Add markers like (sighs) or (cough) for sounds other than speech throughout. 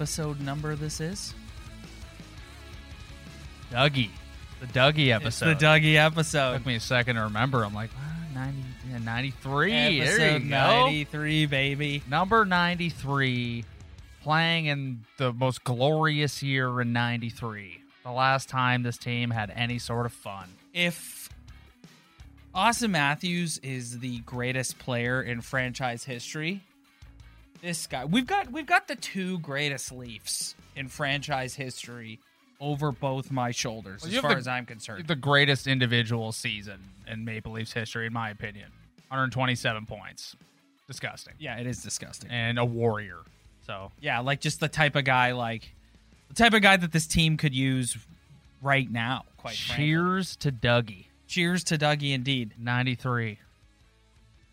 episode number this is? Dougie. The Dougie It's episode. the Dougie episode. Took me a second to remember. I'm like, ah, 90, yeah, 93. there you Episode go. 93, baby. Number 93, playing in the most glorious year in 93. The last time this team had any sort of fun. If Auston Matthews is the greatest player in franchise history, this guy we've got we've got the two greatest Leafs in franchise history over both my shoulders Well, as far the- as I'm concerned. The greatest individual season in Maple Leafs history, in my opinion. 127 points. Disgusting. yeah, it is disgusting. And a warrior. So, Yeah, like just the type of guy like the type of guy that this team could use right now, quite frankly. cheers to Dougie. Cheers to Dougie indeed. 93.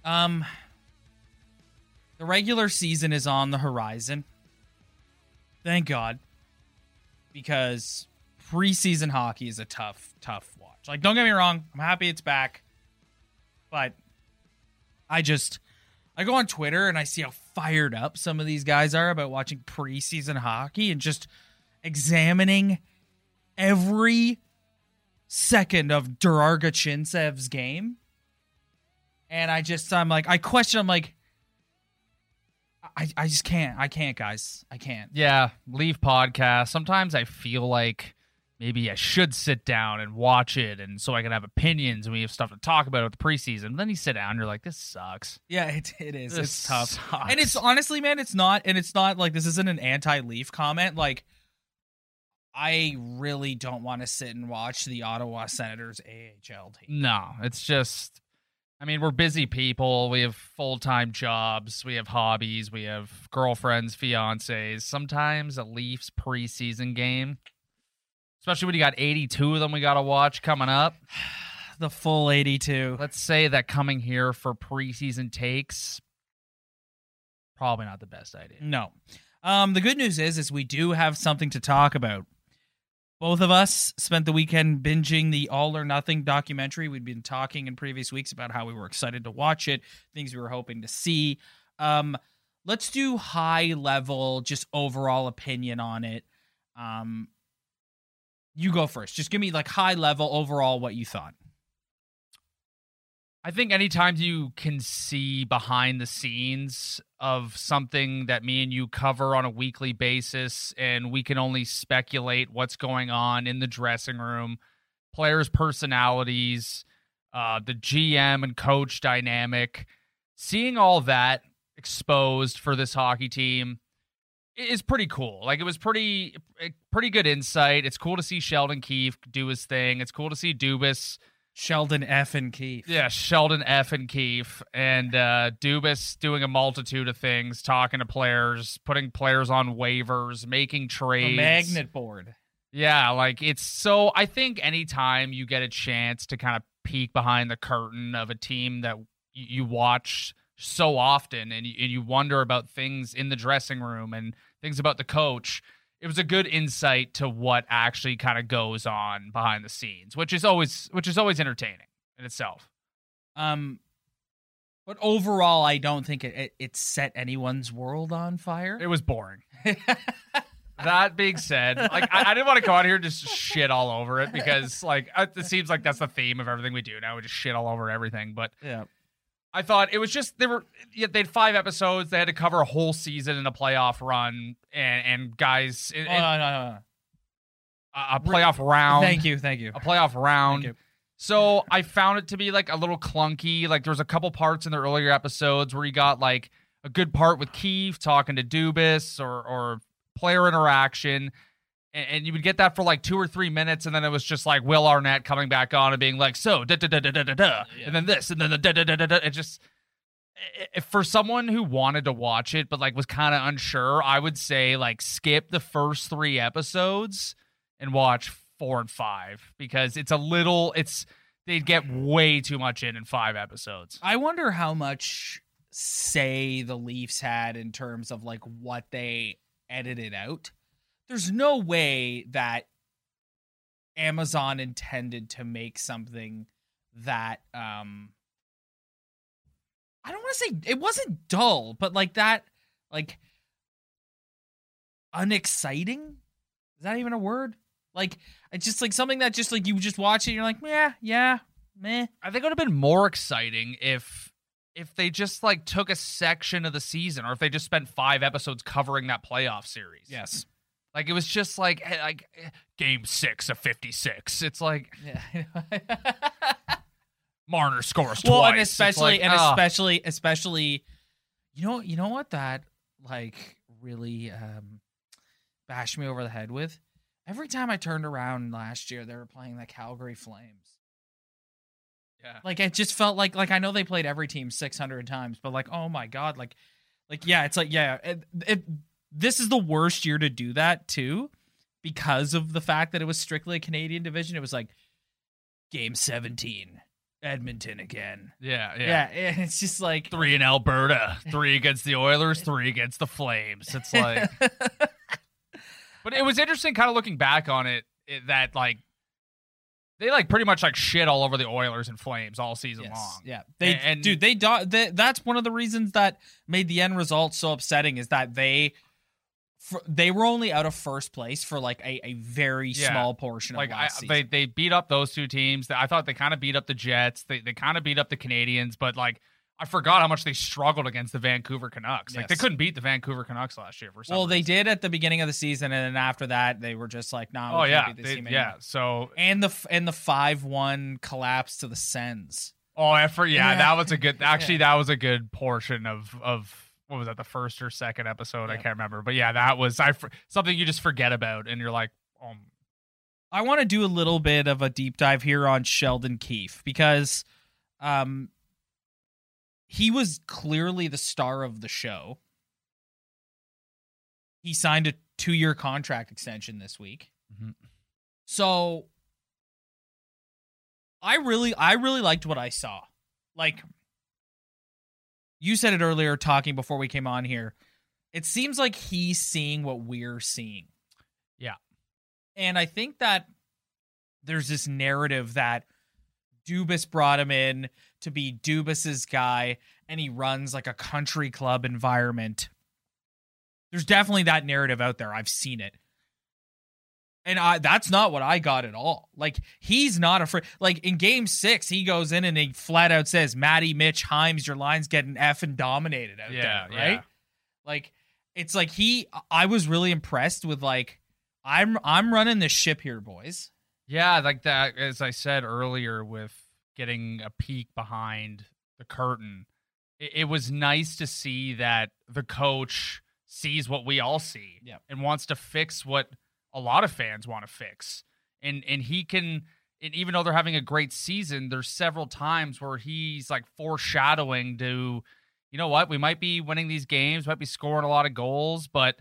Um the regular season is on the horizon. Thank God. Because preseason hockey is a tough, tough watch. Like, don't get me wrong, I'm happy it's back. But I just I go on Twitter and I see how fired up some of these guys are about watching preseason hockey and just examining every second of Durarga Chinsev's game. And I just I'm like I question I'm like I I just can't. I can't, guys. I can't. Yeah, leave podcast. Sometimes I feel like maybe I should sit down and watch it and so I can have opinions and we have stuff to talk about with the preseason. Then you sit down and you're like, this sucks. Yeah, it, it is. This it's tough. sucks. And it's honestly, man, it's not and it's not like this isn't an anti-Leaf comment. Like I really don't want to sit and watch the Ottawa Senators AHL team. No, it's just I mean, we're busy people. We have full time jobs. We have hobbies. We have girlfriends, fiancés. Sometimes a Leafs preseason game, especially when you got 82 of them we got to watch coming up. (sighs) The full 82. Let's say that coming here for preseason takes, probably not the best idea. No. Um, the good news is, is we do have something to talk about. Both of us spent the weekend binging the All or Nothing documentary. We'd been talking in previous weeks about how we were excited to watch it, things we were hoping to see. Um, let's do high level, just overall opinion on it. Um, you go first. Just give me like high level overall what you thought. I think anytime you can see behind the scenes of something that me and you cover on a weekly basis, and we can only speculate what's going on in the dressing room, players' personalities, uh, the GM and coach dynamic, seeing all that exposed for this hockey team is pretty cool. Like it was pretty, eh, pretty good insight. It's cool to see Sheldon Keefe do his thing. It's cool to see Dubas. Sheldon F. and Keefe. Yeah, Sheldon F. and Keefe and uh, Dubas doing a multitude of things, talking to players, putting players on waivers, making The trades. magnet board. Yeah, like it's so. I think anytime you get a chance to kind of peek behind the curtain of a team that you watch so often and you, and you wonder about things in the dressing room and things about the coach, it was a good insight to what actually kind of goes on behind the scenes, which is always which is always entertaining in itself. Um, but overall, I don't think it, it, it set anyone's world on fire. It was boring. (laughs) that being said, like I, I didn't want to come out here and just shit all over it because like it it seems like that's the theme of everything we do now. We just shit all over everything. But yeah. I thought it was just they were yeah, they had five episodes. They had to cover a whole season in a playoff run and and guys Oh, in- no, no, no, a, playoff round. Thank you, thank you. A playoff round. Thank you. So I found it to be like a little clunky. Like there was a couple parts in the earlier episodes where you got like a good part with Keefe talking to Dubas or or player interaction. And, you would get that for like two or three minutes, and then it was just like Will Arnett coming back on and being like, "So da da da da da da da," and then this, and then the da da da da da. It just i- i- for someone who wanted to watch it but like was kind of unsure, I would say like skip the first three episodes and watch four and five because it's a little it's they'd get way too much in in five episodes. I wonder how much say the Leafs had in terms of like what they edited out. There's no way that Amazon intended to make something that um I don't want to say it wasn't dull, but like that like unexciting. Is that even a word? Like it's just like something that just like you just watch it, and you're like, yeah, yeah, meh. I think it would have been more exciting if if they just like took a section of the season or if they just spent five episodes covering that playoff series. Yes. Like it was just like eh, like eh, game six of fifty six. It's like Yeah. (laughs) Marner scores well, twice. and especially like, and ah. especially especially, you know, you know what that like really um bashed me over the head with. Every time I turned around last year, they were playing the Calgary Flames. yeah. Like it just felt like like I know they played every team 600 times, but like oh my god, like like yeah, it's like yeah, it, it this is the worst year to do that too because of the fact that it was strictly a Canadian division. It was like game 17, Edmonton again. Yeah, yeah. Yeah, and it's just like Three in Alberta, three against the Oilers, three against the Flames. It's like (laughs) But it was interesting kind of looking back on it, it that like they like pretty much like shit all over the Oilers and Flames all season Yes, long. Yeah, they And- dude, they, do, they that's one of the reasons that made the end result so upsetting is that they for, they were only out of first place for like a, a very Yeah. small portion Like of I, they season. they beat up those two teams. I thought they kind of beat up the Jets. They they kind of beat up the Canadians, but like I forgot how much they struggled against the Vancouver Canucks. Like they couldn't beat the Vancouver Canucks last year for some well, they did at the beginning of the season, and then after that, they were just like, "Nah, Oh yeah, beat this they- yeah. anymore." So And the and the five one collapse to the Sens. oh, I for yeah, Yeah. that was a good. (laughs) Actually, that was a good portion of of what was that the first or second episode? I can't remember, but yeah, that was I something you just forget about, and you're like, um, I want to do a little bit of a deep dive here on Sheldon Keefe because um he was clearly the star of the show. He signed a 2-year contract extension this week. Mhm. So I really I really liked what I saw. Like you said it earlier talking before we came on here. It seems like he's seeing what we're seeing. Yeah. And I think that there's this narrative that Dubas brought him in to be Dubas's guy and he runs like a country club environment. There's definitely that narrative out there. I've seen it. And I that's not what I got at all. Like he's not afraid. Like in game six, he goes in and he flat out says, Matty, Mitch, Himes, your line's getting f and dominated out Yeah, there. Right? yeah. Like it's like he I was really impressed with like I'm I'm running this ship here, boys. Yeah, like that. As I said earlier, with getting a peek behind the curtain, it, it was nice to see that the coach sees what we all see Yep. and wants to fix what a lot of fans want to fix. And and he can. And even though they're having a great season, there's several times where he's like foreshadowing to, you know what, we might be winning these games, might be scoring a lot of goals, but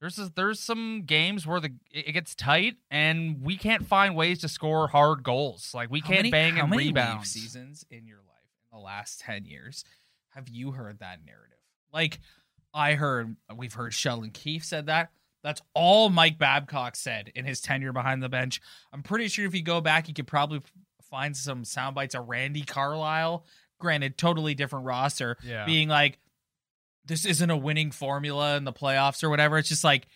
there's there's some games where the it gets tight and we can't find ways to score hard goals. Like we How can't many- bang and rebound. seasons in your life in the last 10 years have you heard that narrative? Like I heard we've heard Sheldon Keefe said that. That's all Mike Babcock said in his tenure behind the bench. I'm pretty sure if you go back, you could probably find some sound bites of Randy Carlyle. Granted, totally different roster, Yeah. being like, this isn't a winning formula in the playoffs or whatever. It's just like,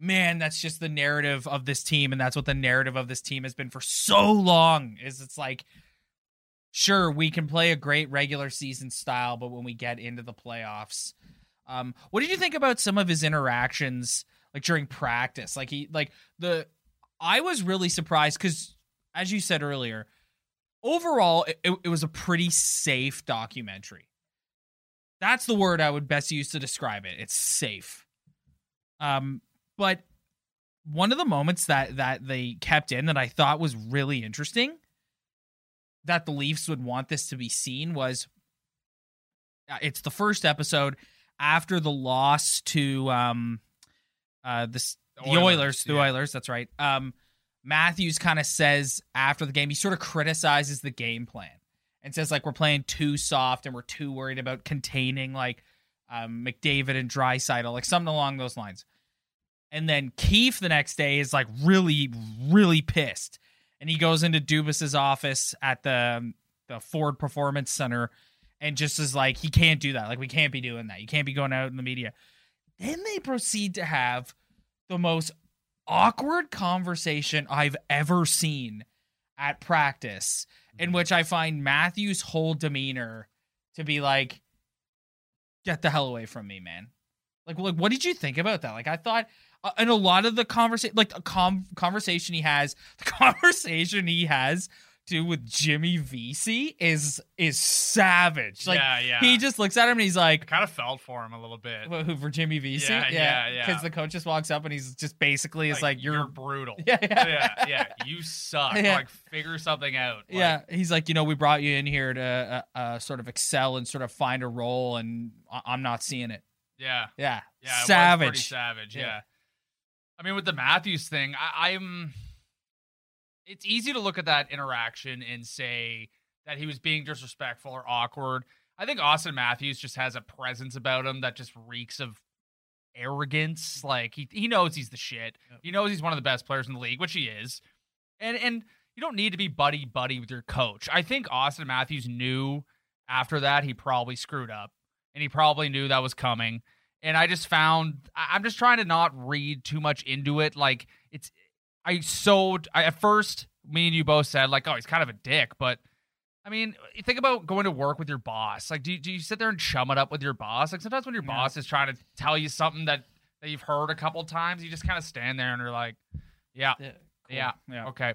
man, that's just the narrative of this team, and that's what the narrative of this team has been for so long. Is it's like, sure, we can play a great regular season style, but when we get into the playoffs, um, what did you think about some of his interactions, like during practice? Like he, like the, I was really surprised because, as you said earlier, overall, it, it, was a pretty safe documentary. That's the word I would best use to describe it. It's safe. Um, but one of the moments that that they kept in that I thought was really interesting that the Leafs would want this to be seen was uh, it's the first episode after the loss to um uh the, s- the Oilers, Oilers, the yeah. Oilers, that's right. Um Matthews kind of says after the game he sort of criticizes the game plan and says like we're playing too soft and we're too worried about containing like um, McDavid and Draisaitl, like something along those lines. And then Keefe the next day is like really, really pissed, and he goes into Dubas's office at the um, the Ford Performance Center, and just is like, he can't do that. Like we can't be doing that. You can't be going out in the media. Then they proceed to have the most awkward conversation I've ever seen at practice, in which I find Matthew's whole demeanor to be like, "Get the hell away from me, man." Like, like, what did you think about that? Like, I thought, uh, and a lot of the conversation, like the com- conversation he has, (laughs) the conversation he has too with Jimmy Vesey is is savage. Like, yeah, yeah. he just looks at him and he's like, I kind of felt for him a little bit. Wh- Who for Jimmy Vesey? Yeah, yeah, yeah. Because the coach just walks up and he's just basically is like, "You're, brutal. (laughs) yeah, yeah, yeah, yeah. You suck. Yeah. Like figure something out. Like, yeah." He's like, you know, we brought you in here to uh, uh, sort of excel and sort of find a role, and I- I'm not seeing it. yeah, Yeah, yeah. savage. pretty savage. Yeah. Yeah. I mean, with the Matthews thing, I, I'm. It's easy to look at that interaction and say that he was being disrespectful or awkward. I think Auston Matthews just has a presence about him that just reeks of arrogance. Like he he knows he's the shit. Yep. He knows he's one of the best players in the league, which he is. And and you don't need to be buddy buddy with your coach. I think Auston Matthews knew after that he probably screwed up, and he probably knew that was coming. And I just found I'm just trying to not read too much into it. Like it's I so I, at first me and you both said like oh he's kind of a dick, but I mean, you think about going to work with your boss. Like, do you, do you sit there and chum it up with your boss? Like, sometimes when your Yeah. boss is trying to tell you something that, that you've heard a couple times, you just kind of stand there and you're like, yeah, Yeah, yeah, yeah. okay.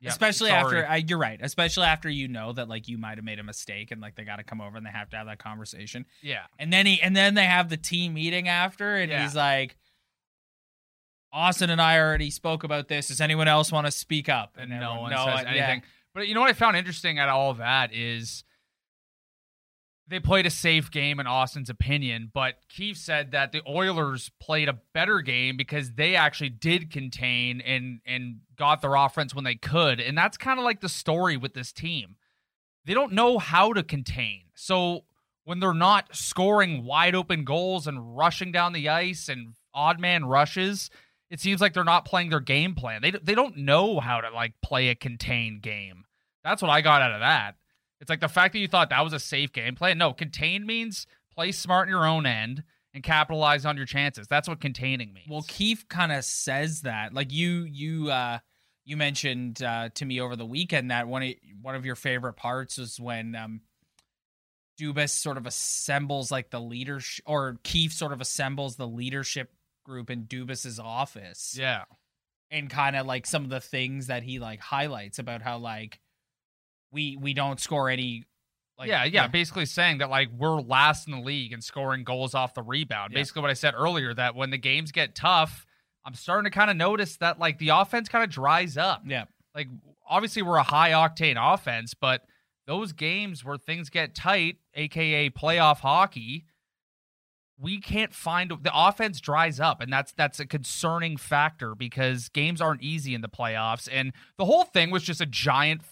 Yeah, especially sorry. after uh, you're right. Especially after you know that like you might have made a mistake and like they got to come over and they have to have that conversation. Yeah. And then he and then they have the team meeting after, and Yeah. he's like, "Auston and I already spoke about this. Does anyone else want to speak up?" And no one "No, says uh, yeah." anything. But you know what I found interesting at all that is they played a safe game in Auston's opinion, but Keefe said that the Oilers played a better game because they actually did contain and and got their offense when they could. And that's kind of like the story with this team. They don't know how to contain. So when they're not scoring wide open goals and rushing down the ice and odd man rushes, it seems like they're not playing their game plan. They they don't know how to like play a contained game. That's what I got out of that. It's like the fact that you thought that was a safe game plan. No, contained means play smart in your own end and capitalize on your chances. That's what containing means. Well, Keefe kind of says that. Like you, you, uh, you mentioned uh, to me over the weekend that one of one of your favorite parts was when um, Dubas sort of assembles like the leadership, or Keefe sort of assembles the leadership group in Dubas's office. yeah, and kind of like some of the things that he like highlights about how like we we don't score any like yeah, yeah. Basically saying that like we're last in the league in scoring goals off the rebound. Yeah. Basically what I said earlier that when the games get tough, I'm starting to kind of notice that like the offense kind of dries up. yeah like obviously we're a high octane offense, but those games where things get tight, aka playoff hockey, we can't find the offense dries up and that's that's a concerning factor because games aren't easy in the playoffs and the whole thing was just a giant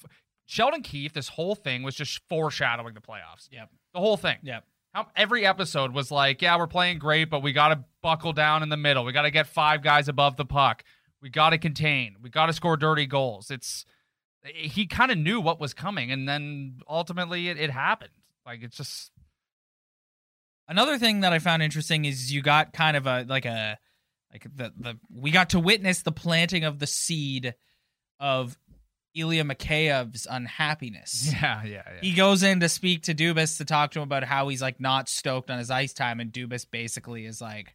Sheldon Keefe this whole thing was just foreshadowing the playoffs. Yep. The whole thing. Yep. How every episode was like, yeah, we're playing great, but we got to buckle down in the middle. We got to get five guys above the puck. We got to contain. We got to score dirty goals. It's he kind of knew what was coming, and then ultimately it, it happened. Like it's just another thing that i found interesting is you got kind of a like a like the the we got to witness the planting of the seed of Ilya Mikheyev's unhappiness. (laughs) yeah, yeah, yeah. He goes in to speak to Dubas to talk to him about how he's like not stoked on his ice time, and Dubas basically is like,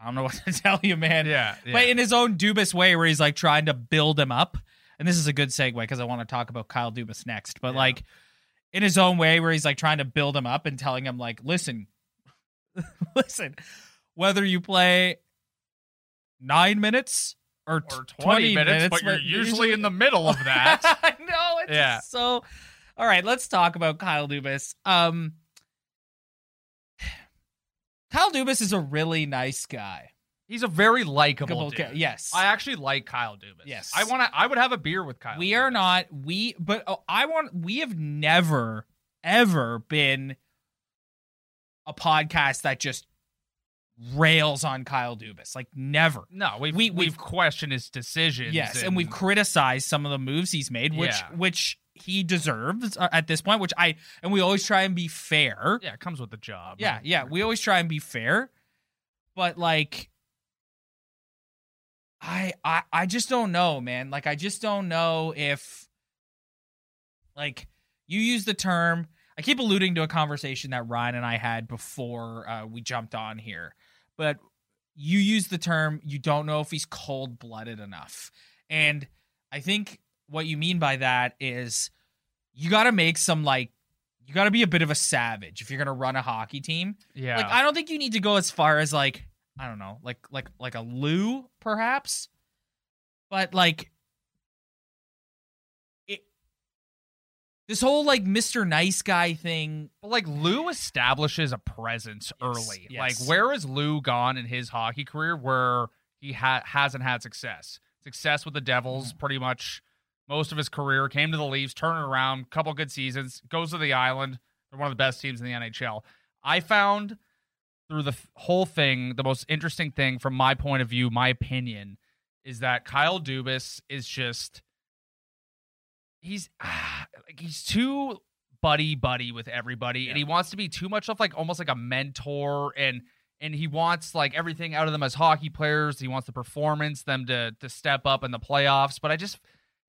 I don't know what (laughs) to tell you, man. yeah, yeah. but in his own Dubas way, where he's like trying to build him up. And this is a good segue because I want to talk about Kyle Dubas next. But Yeah. like in his own way, where he's like trying to build him up and telling him like, listen, (laughs) listen, whether you play nine minutes or, or 20, minutes, but you're usually in the middle of (laughs) that. I know it's Yeah. so. All right, let's talk about Kyle Dubas. Um, (sighs) Kyle Dubas is a really nice guy. He's a very likable dude. Yes, I actually like Kyle Dubas. Yes. I want to. I would have a beer with Kyle. we are not we but oh, i want we have never ever been a podcast that just rails on kyle dubas like never No, we've We- we, we've- questioned his decisions. yes and, we've criticized some of the moves he's made which Yeah. which he deserves uh, at this point which i and we always try and be fair yeah, it comes with the job. yeah yeah we always try and be fair but like I, I I just don't know, man. Like I just don't know if like you use the term I keep alluding to a conversation that Ryan and I had before uh, we jumped on here. But you use the term you don't know if he's cold-blooded enough. And I think what you mean by that is you got to make some like you got to be a bit of a savage if you're going to run a hockey team. Yeah. Like I don't think you need to go as far as like I don't know, like like like a Lou perhaps. But like it this whole like Mr. Nice Guy thing But like Lou establishes a presence Yes, early. yes. Like where is Lou gone in his hockey career where he ha- hasn't had success? Success with the Devils Mm. pretty much most of his career. Came to the Leafs, turned it around, couple good seasons, goes to the Island. They're one of the best teams in the NHL. I found through the f- whole thing the most interesting thing from my point of view, my opinion, is that Kyle Dubas is just he's ah, like he's too buddy buddy with everybody and he wants to be too much of like almost like a mentor and and he wants like everything out of them as hockey players he wants the performance them to to step up in the playoffs but i just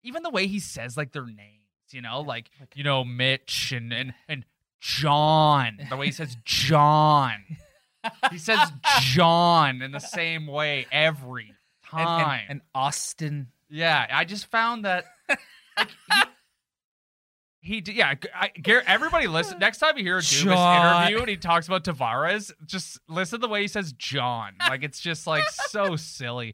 even the way he says like their names you know like you know mitch and and and john the way he says john (laughs) (laughs) he says john in the same way every time and, and Austin yeah, I just found that like, he, he d- yeah, I, Gar- everybody listen. Next time you hear a John. interview and he talks about Tavares, just listen to the way he says John. Like it's just like so silly.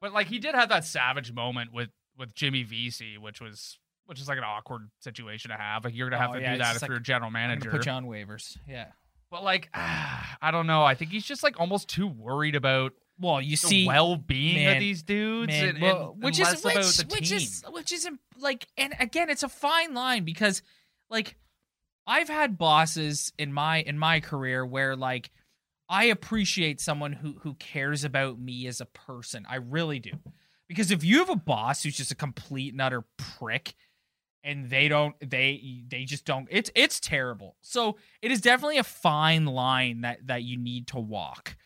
But like he did have that savage moment with with Jimmy Vesey, which was which is like an awkward situation to have. Like you're gonna have Oh, to yeah, do that if like, you're a general manager. put you on waivers. Yeah. But like (sighs) I don't know. I think he's just like almost too worried about Well, you the see well-being man, of these dudes, man, and, well, and- which is which, about the which team. is which isn't like and again it's a fine line because like I've had bosses in my in my career where like I appreciate someone who who cares about me as a person. I really do. Because if you have a boss who's just a complete and utter prick and they don't they they just don't it's it's terrible. So it is definitely a fine line that that you need to walk.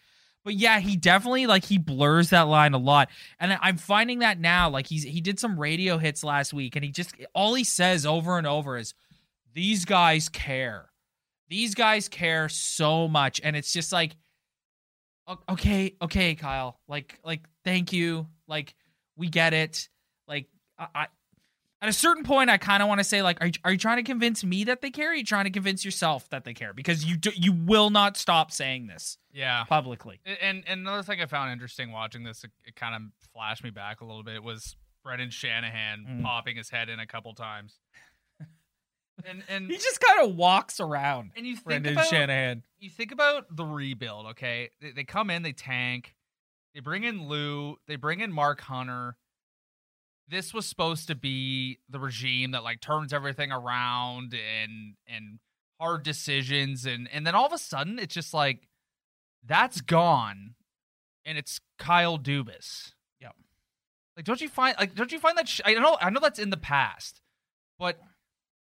But yeah, he definitely like he blurs that line a lot. And I'm finding that now like he's he did some radio hits last week and he just all he says over and over is these guys care. These guys care so much and it's just like okay, okay, Kyle. Like like thank you. Like we get it. Like I, I at a certain point, I kind of want to say, like, are you, are you trying to convince me that they care? Or are you trying to convince yourself that they care? Because you do, you will not stop saying this Yeah. publicly. And and another thing I found interesting watching this, it, it kind of flashed me back a little bit, was Brendan Shanahan Mm. popping his head in a couple times. (laughs) and and He just kind of walks around. and you think Brendan about Shanahan. you think about the rebuild. Okay, they, they come in, they tank, they bring in Lou, they bring in Mark Hunter. This was supposed to be the regime that like turns everything around and and hard decisions and and then all of a sudden it's just like that's gone and it's Kyle Dubas. Yep. Like don't you find like don't you find that sh- I know I know that's in the past, but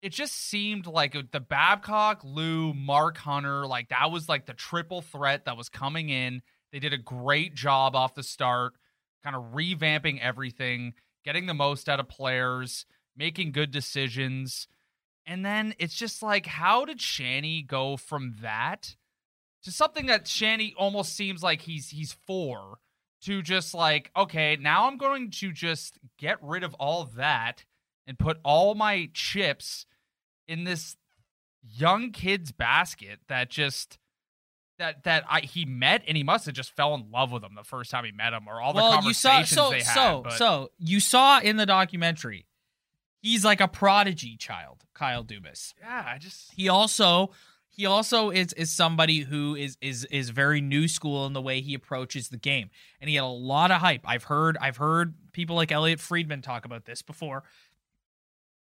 it just seemed like the Babcock, Lou, Mark Hunter, like that was like the triple threat that was coming in. They did a great job off the start, kind of revamping everything, getting the most out of players, making good decisions. And then it's just like, how did Shanny go from that to something that Shanny almost seems like he's he's for to just like, okay, now I'm going to just get rid of all of that and put all my chips in this young kid's basket that just that that I he met and he must have just fell in love with him the first time he met him or all the Well, you saw conversations so they had. so but so you saw in the documentary. He's like a prodigy child, Kyle Dubas. yeah, I just He also he also is is somebody who is is is very new school in the way he approaches the game. And he had a lot of hype. I've heard I've heard people like Elliotte Friedman talk about this before.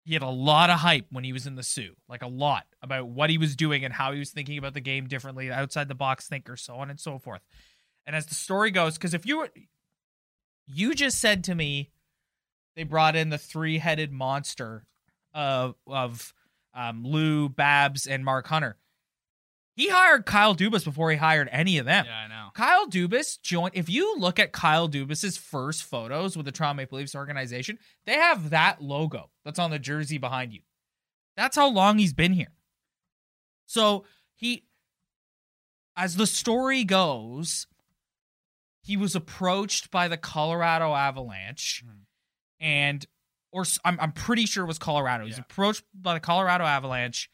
He had a lot of hype when he was in the Soo, like a lot about what he was doing and how he was thinking about the game differently, outside the box thinker, so on and so forth. And as the story goes, because if you you just said to me, they brought in the three-headed monster of of um, Lou, Babs, and Mark Hunter. He hired Kyle Dubas before he hired any of them. Yeah, I know. Kyle Dubas joined. If you look at Kyle Dubas's first photos with the Toronto Maple Leafs organization, they have that logo that's on the jersey behind you. That's how long he's been here. So he, as the story goes, he was approached by the Colorado Avalanche, Mhm. and or I'm I'm pretty sure it was Colorado. He's Yeah. approached by the Colorado Avalanche,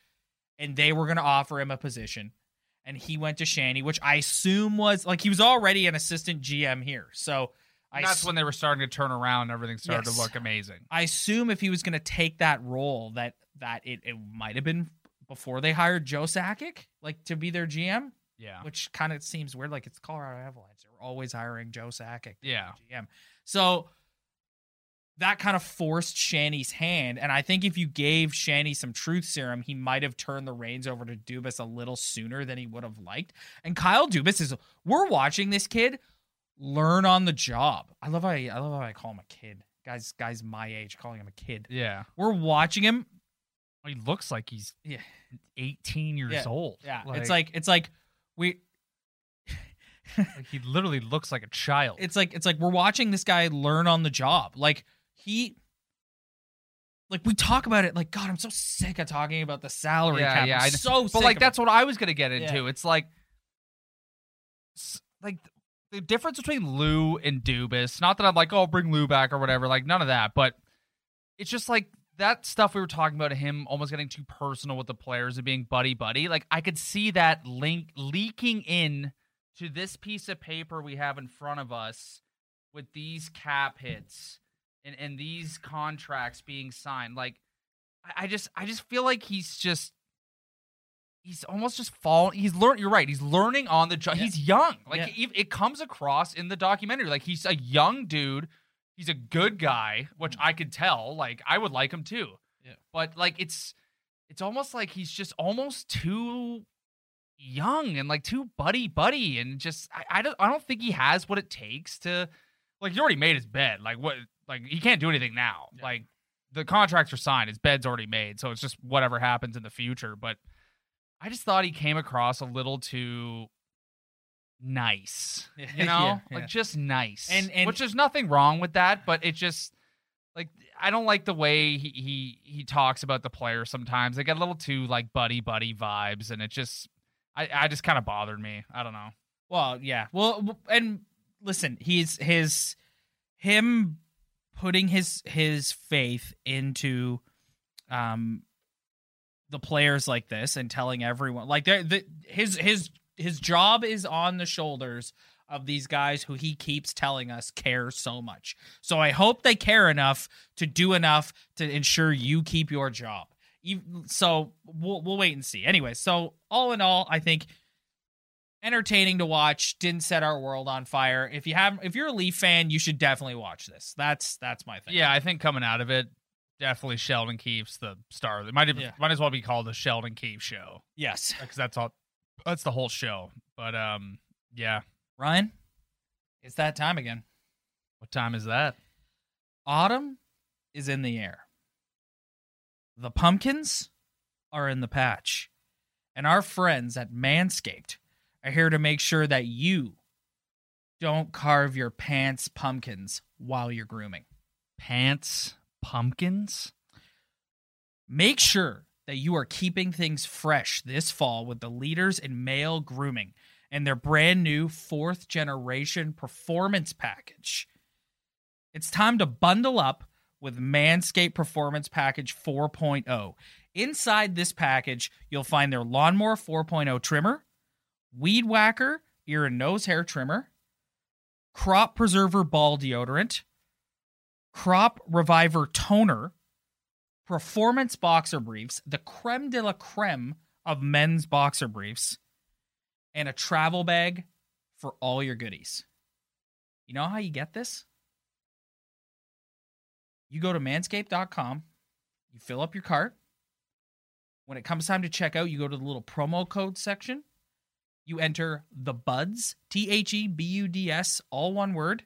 and they were going to offer him a position and he went to Shanny, which I assume was like he was already an assistant GM here. So I that's s- when they were starting to turn around and everything started Yes. to look amazing. I assume if he was going to take that role, that that it, it might have been before they hired Joe Sakic, like to be their GM, Yeah. which kind of seems weird. Like it's Colorado Avalanche; they're always hiring Joe Sakic, Yeah. GM. So that kind of forced Shanny's hand, and I think if you gave Shanny some truth serum, he might have turned the reins over to Dubas a little sooner than he would have liked. And Kyle Dubas is we're watching this kid learn on the job. I love how I, I love how I call him a kid. Guys, guys my age calling him a kid. Yeah. We're watching him. He looks like he's Yeah. 18 years Yeah. old. Yeah, it's like it's like we. (laughs) like he literally looks like a child. it's like it's like we're watching this guy learn on the job. Like he. Like we talk about it, like God, I'm so sick of talking about the salary Yeah, cap. yeah, I'm I- so, but like that's it. what I was gonna get Yeah. into. It's like, like the difference between Lou and Dubas. Not that I'm like, oh, bring Lou back or whatever. Like none of that. But it's just like that stuff we were talking about. Him almost getting too personal with the players and being buddy buddy. Like I could see that link leaking in to this piece of paper we have in front of us with these cap hits and and these contracts being signed. Like I, I just I just feel like he's just he's almost just falling. He's learn. You're right. He's learning on the job. Yeah. He's young. Like Yeah. it, it comes across in the documentary. Like he's a young dude. He's a good guy, which mm. I could tell. Like I would like him too. Yeah. But like it's it's almost like he's just almost too young and like too buddy buddy and just I, I don't I don't think he has what it takes to like he already made his bed. Like what like he can't do anything now. Yeah. Like the contracts are signed, his bed's already made, so it's just whatever happens in the future. But I just thought he came across a little too nice. (laughs) You know? yeah. Like just nice. And- and- which there's nothing wrong with that, but it just like I don't like the way he he he talks about the players sometimes. They get a little too like buddy buddy vibes and it just I, I just kind of bothered me. I don't know. Well, yeah. Well, and listen, he's his him putting his his faith into um the players like this and telling everyone like the his his his job is on the shoulders of these guys who he keeps telling us care so much. So I hope they care enough to do enough to ensure you keep your job. You, so we'll we'll wait and see. Anyway, so all in all, I think entertaining to watch. Didn't set our world on fire. If you have, if you're a Leaf fan, you should definitely watch this. That's that's my thing. Yeah, I think coming out of it, definitely Sheldon Keefe's the star. It might have, Yeah. might as well be called the Sheldon Keefe show Yes. (laughs) because that's all. That's the whole show. But um, yeah. Ryan, it's that time again. What time is that? Autumn is in the air. The pumpkins are in the patch. And our friends at Manscaped are here to make sure that you don't carve your pants pumpkins while you're grooming. Pants pumpkins. Make sure that you are keeping things fresh this fall with the leaders in male grooming and their brand new fourth generation performance package. It's time to bundle up with Manscaped Performance Package 4.0. Inside this package, you'll find their Lawnmower 4.0 trimmer, Weed Whacker ear and nose hair trimmer, Crop Preserver ball deodorant, Crop Reviver toner, performance boxer briefs, the creme de la creme of men's boxer briefs, and a travel bag for all your goodies. You know how you get this? You go to manscaped.com, you fill up your cart. When it comes time to check out, you go to the little promo code section. You enter the buds, T H E B U D S, all one word,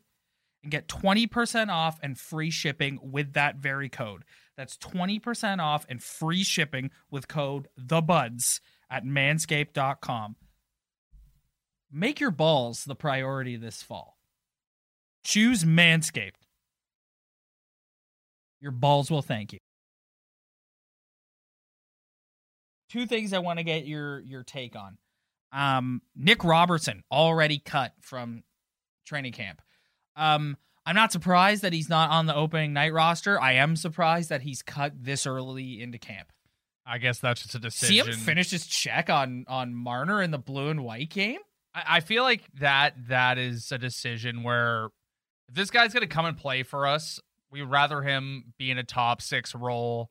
and get 20% off and free shipping with that very code. That's 20% off and free shipping with code the buds at manscaped.com. Make your balls the priority this fall. Choose Manscaped. Your balls will thank you. Two things I want to get your your take on. Um, Nick Robertson already cut from training camp. Um, I'm not surprised that he's not on the opening night roster. I am surprised that he's cut this early into camp. I guess that's just a decision. See him finish his check on on Marner in the blue and white game. I, I feel like that that is a decision where if this guy's gonna come and play for us, we'd rather him be in a top six role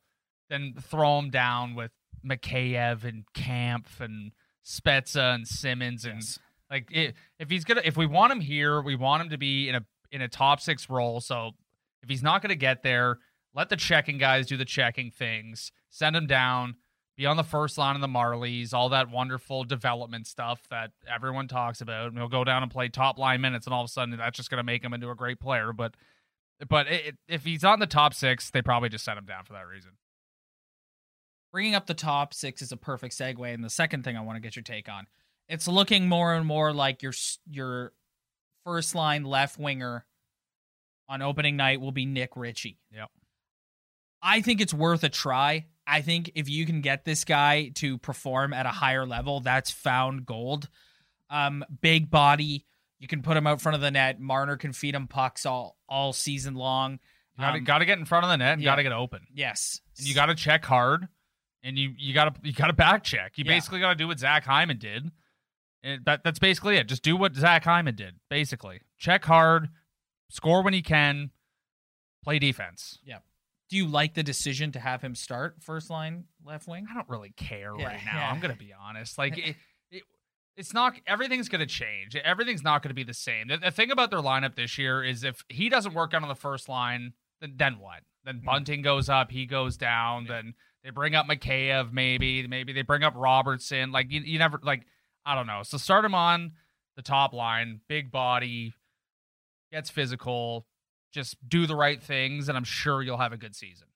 than throw him down with Mikheyev and Kampf and Spezza and Simmonds and Yes. like it, if he's gonna if we want him here, we want him to be in a in a top six role. So if he's not gonna get there, let the checking guys do the checking things. Send him down. Be on the first line of the Marlies, all that wonderful development stuff that everyone talks about. And he'll go down and play top line minutes, and all of a sudden that's just going to make him into a great player. But, but it, if he's on the top six, they probably just sent him down for that reason. Bringing up the top six is a perfect segue. And the second thing I want to get your take on, it's looking more and more like your your first line left winger on opening night will be Nick Ritchie. Yep. I think it's worth a try. I think if you can get this guy to perform at a higher level, that's found gold. Um, big body, you can put him out front of the net. Marner can feed him pucks all all season long. You got to Um, got to get in front of the net and yeah. got to get open. Yes, And you got to check hard, and you you got to you got to back check. You Yeah. basically got to do what Zach Hyman did. And that that's basically it. Just do what Zach Hyman did. Basically, check hard, score when he can, play defense. Yeah. Do you like the decision to have him start first line left wing? I don't really care Yeah, right now. yeah. I'm gonna be honest. (laughs) Like it, it, it's not everything's gonna change. Everything's not gonna be the same. The, the thing about their lineup this year is if he doesn't work out on the first line, then then what? Then hmm. Bunting goes up, he goes down. Then they bring up Mikheyev, maybe. Maybe they bring up Robertson. Like you, you never like I don't know. So start him on the top line, big body, gets physical. Just do the right things, and I'm sure you'll have a good season.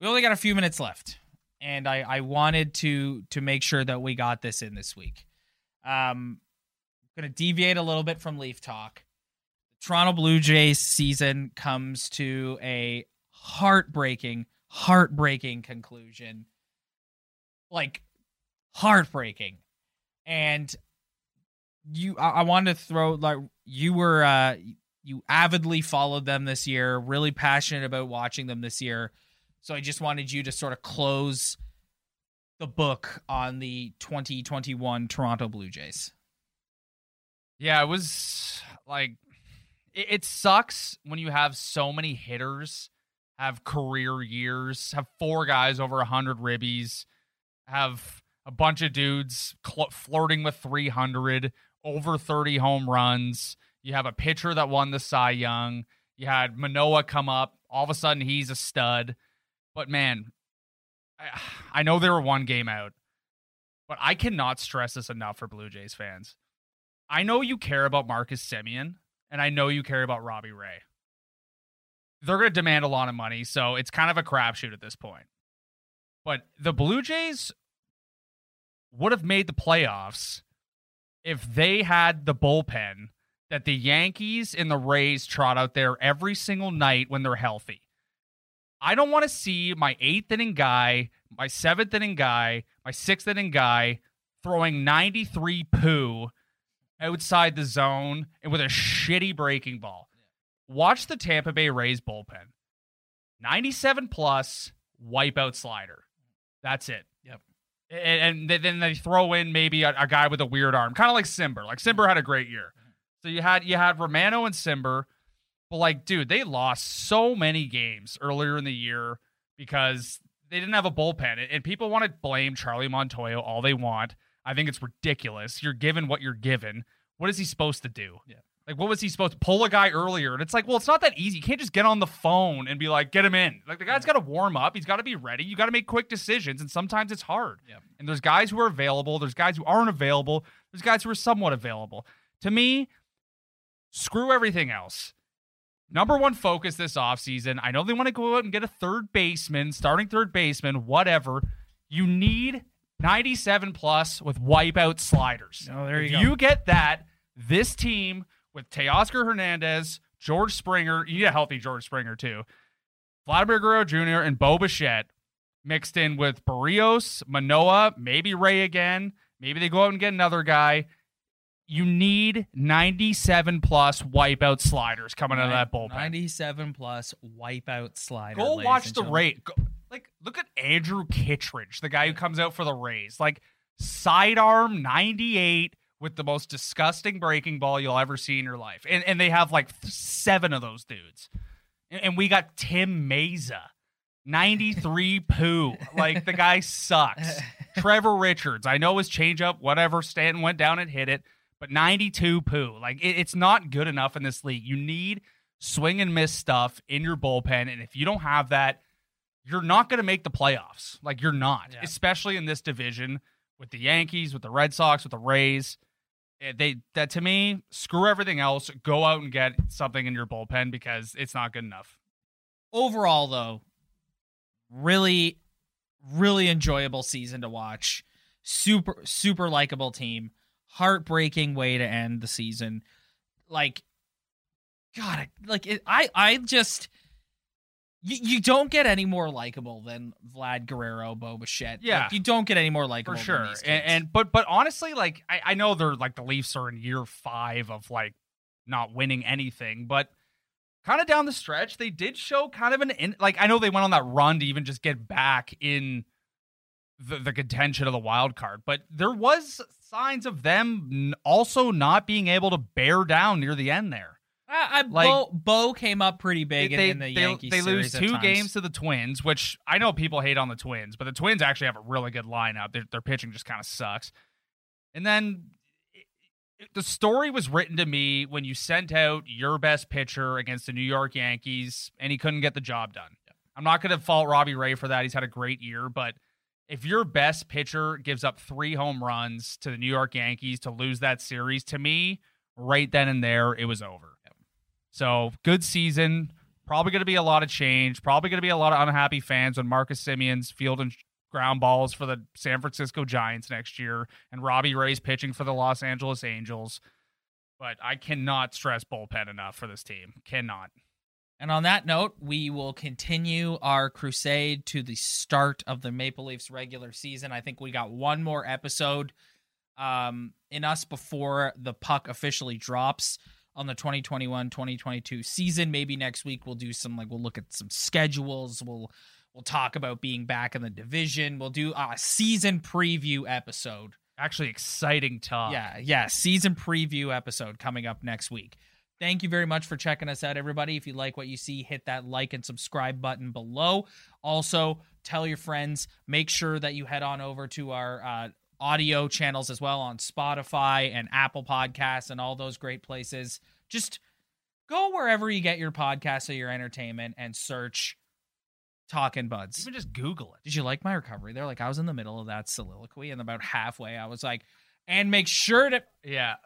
We only got a few minutes left, and I I wanted to to make sure that we got this in this week. Um, going to deviate a little bit from Leaf talk. The Toronto Blue Jays season comes to a heartbreaking, heartbreaking conclusion. Like heartbreaking, and you I, I wanted to throw like you were uh you avidly followed them this year, really passionate about watching them this year. So I just wanted you to sort of close the book on the 2021 Toronto Blue Jays. Yeah, it was like it, it sucks when you have so many hitters have career years, have four guys over 100 ribbies, have a bunch of dudes cl- flirting with 300, over 30 home runs. You have a pitcher that won the Cy Young. You had Manoah come up. All of a sudden, he's a stud. But man, I, I know they were one game out, but I cannot stress this enough for Blue Jays fans. I know you care about Marcus Semien, and I know you care about Robbie Ray. They're going to demand a lot of money, so it's kind of a crapshoot at this point. But the Blue Jays would have made the playoffs if they had the bullpen that the Yankees and the Rays trot out there every single night when they're healthy. I don't want to see my eighth inning guy, my seventh inning guy, my sixth inning guy throwing 93 poo outside the zone and with a shitty breaking ball. Watch the Tampa Bay Rays bullpen. 97 plus wipeout slider. That's it. Yep. And, and then they throw in maybe a, a guy with a weird arm, kind of like Cimber. Like Cimber had a great year. Mm-hmm. So you had you had Romano and Cimber, but like, dude, they lost so many games earlier in the year because they didn't have a bullpen. And- And people want to blame Charlie Montoyo all they want. I think it's ridiculous. You're given what you're given. What is he supposed to do? Yeah. Like, what was he supposed to pull a guy earlier? And it's like, well, it's not that easy. You can't just get on the phone and be like, get him in. Like, the guy's got to warm up. He's got to be ready. You got to make quick decisions. And sometimes it's hard. Yep. And there's guys who are available. There's guys who aren't available. There's guys who are somewhat available. To me, screw everything else. Number one focus this offseason. I know they want to go out and get a third baseman, starting third baseman, whatever. You need 97 plus with wipeout sliders. Oh, there you if go. you get that, this team with Teoscar Hernandez, George Springer, you need a healthy George Springer too, Vladimir Guerrero Jr., and Bo Bichette mixed in with Berrios, Manoah, maybe Ray again. Maybe they go out and get another guy. You need 97 plus wipeout sliders coming out of that bullpen. 97 plus wipeout slider. Go watch the rate. Like, look at Andrew Kittredge, the guy who comes out for the Rays. Like, sidearm 98 with the most disgusting breaking ball you'll ever see in your life. And, and they have like seven of those dudes. And, and we got Tim Mayza, 93 (laughs) poo. Like, the guy sucks. Trevor Richards, I know his changeup, whatever. Stanton went down and hit it, but 92 poo. Like, it, it's not good enough in this league. You need swing and miss stuff in your bullpen. And if you don't have that, you're not going to make the playoffs. Like, you're not, Yeah. especially in this division with the Yankees, with the Red Sox, with the Rays. Eh, They that to me, screw everything else. Go out and get something in your bullpen because it's not good enough. Overall, though, really, really enjoyable season to watch. Super, super likable team. Heartbreaking way to end the season. Like, God, like it, I, I just. You, you don't get any more likable than Vlad Guerrero, Bo Bichette. Yeah. Like, you don't get any more likable for than sure. And, and but but honestly, like I, I know they're like the Leafs are in year five of like not winning anything, but kind of down the stretch, they did show kind of an in, like I know they went on that run to even just get back in the, the contention of the wild card, but there was signs of them also not being able to bear down near the end there. I, I, like- Bo, Bo came up pretty big in, they, in the they, Yankees. they lose two games to the Twins, which I know people hate on the Twins, but the Twins actually have a really good lineup. Their, their pitching just kind of sucks. And then it- it- the story was written to me when you sent out your best pitcher against the New York Yankees and he couldn't get the job done. I'm not going to fault Robbie Ray for that. He's had a great year, but if your best pitcher gives up three home runs to the New York Yankees to lose that series, to me, right then and there, it was over. So good season. Probably going to be a lot of change. Probably going to be a lot of unhappy fans when Marcus Semien's fielding ground balls for the San Francisco Giants next year and Robbie Ray's pitching for the Los Angeles Angels. But I cannot stress bullpen enough for this team. Cannot. And on that note, we will continue our crusade to the start of the Maple Leafs regular season. I think we got one more episode um, in us before the puck officially drops on the 2021-2022 season. Maybe next week we'll do some like we'll look at some schedules. We'll we'll talk about being back in the division. We'll do a season preview episode. Actually, exciting talk. Yeah, yeah, season preview episode coming up next week. Thank you very much for checking us out, everybody. If you like what you see, hit that like and subscribe button below. Also, tell your friends. Make sure that you head on over to our uh, audio channels as well on Spotify and Apple Podcasts and all those great places. Just go wherever you get your podcasts or your entertainment and search Talking Buds. Even just Google it. Did you like my recovery there? Like I was in the middle of that soliloquy, and about halfway, I was like, "And make sure to." Yeah.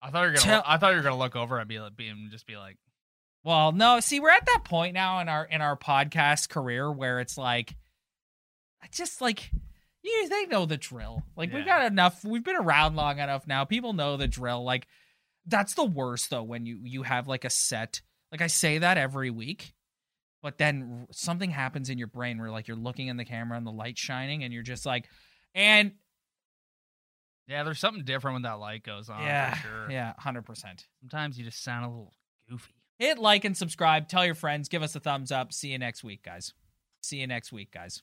I thought you're gonna. Tell- I thought you were gonna look over and be like, be and just be like, Well, no, see, we're at that point now in our in our podcast career where it's like, I just like, you they know the drill. Like we've got enough. We've been around long enough now. People know the drill. Like that's the worst though when you you have like a set. Like I say that every week, but then something happens in your brain where like you're looking in the camera and the light shining, and you're just like, and yeah, there's something different when that light goes on. yeah, for sure. yeah, hundred percent. Sometimes you just sound a little goofy. Hit like and subscribe. Tell your friends. Give us a thumbs up. See you next week, guys. See you next week, guys.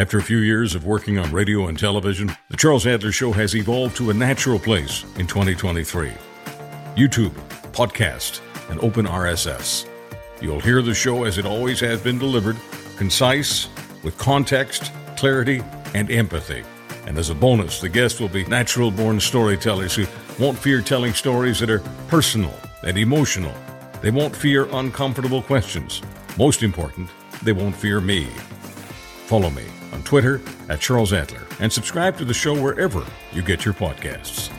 After a few years of working on radio and television, The Charles Adler Show has evolved to a natural place in 2023. YouTube, podcast, and open RSS. You'll hear the show as it always has been delivered, concise, with context, clarity, and empathy. And as a bonus, the guests will be natural born storytellers who won't fear telling stories that are personal and emotional. They won't fear uncomfortable questions. Most important, they won't fear me. Follow me on Twitter at Charles Adler, and subscribe to the show wherever you get your podcasts.